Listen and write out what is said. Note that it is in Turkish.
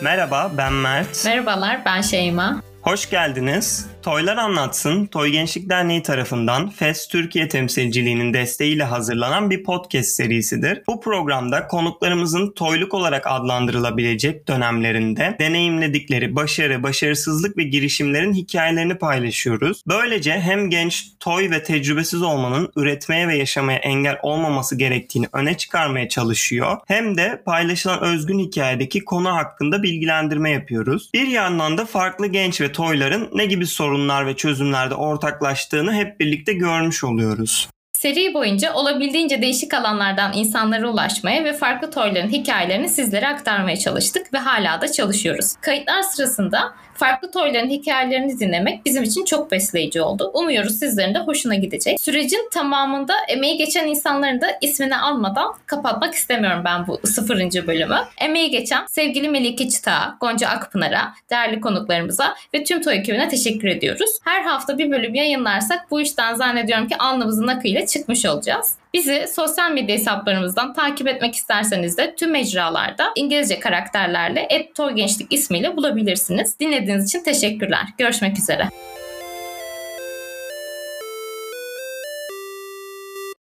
Merhaba, ben Mert. Merhabalar, ben Şeyma. Hoş geldiniz. Toylar Anlatsın, Toy Gençlik Derneği tarafından FES Türkiye temsilciliğinin desteğiyle hazırlanan bir podcast serisidir. Bu programda konuklarımızın toyluk olarak adlandırılabilecek dönemlerinde deneyimledikleri başarı, başarısızlık ve girişimlerin hikayelerini paylaşıyoruz. Böylece hem genç, toy ve tecrübesiz olmanın üretmeye ve yaşamaya engel olmaması gerektiğini öne çıkarmaya çalışıyor. Hem de paylaşılan özgün hikayedeki konu hakkında bilgilendirme yapıyoruz. Bir yandan da farklı genç ve toyların ne gibi sorunlar ve çözümlerde ortaklaştığını hep birlikte görmüş oluyoruz. Seri boyunca olabildiğince değişik alanlardan insanlara ulaşmaya ve farklı toyların hikayelerini sizlere aktarmaya çalıştık ve hala da çalışıyoruz. Kayıtlar sırasında farklı toyların hikayelerini dinlemek bizim için çok besleyici oldu. Umuyoruz sizlerin de hoşuna gidecek. Sürecin tamamında emeği geçen insanların da ismini almadan kapatmak istemiyorum ben bu sıfırıncı bölümü. Emeği geçen sevgili Melike Çıta, Gonca Akpınar'a, değerli konuklarımıza ve tüm toy ekibine teşekkür ediyoruz. Her hafta bir bölüm yayınlarsak bu işten zannediyorum ki alnımızın akıyla çıkmış olacağız. Bizi sosyal medya hesaplarımızdan takip etmek isterseniz de tüm mecralarda İngilizce karakterlerle @toygençlik ismiyle bulabilirsiniz. Dinlediğiniz için teşekkürler. Görüşmek üzere.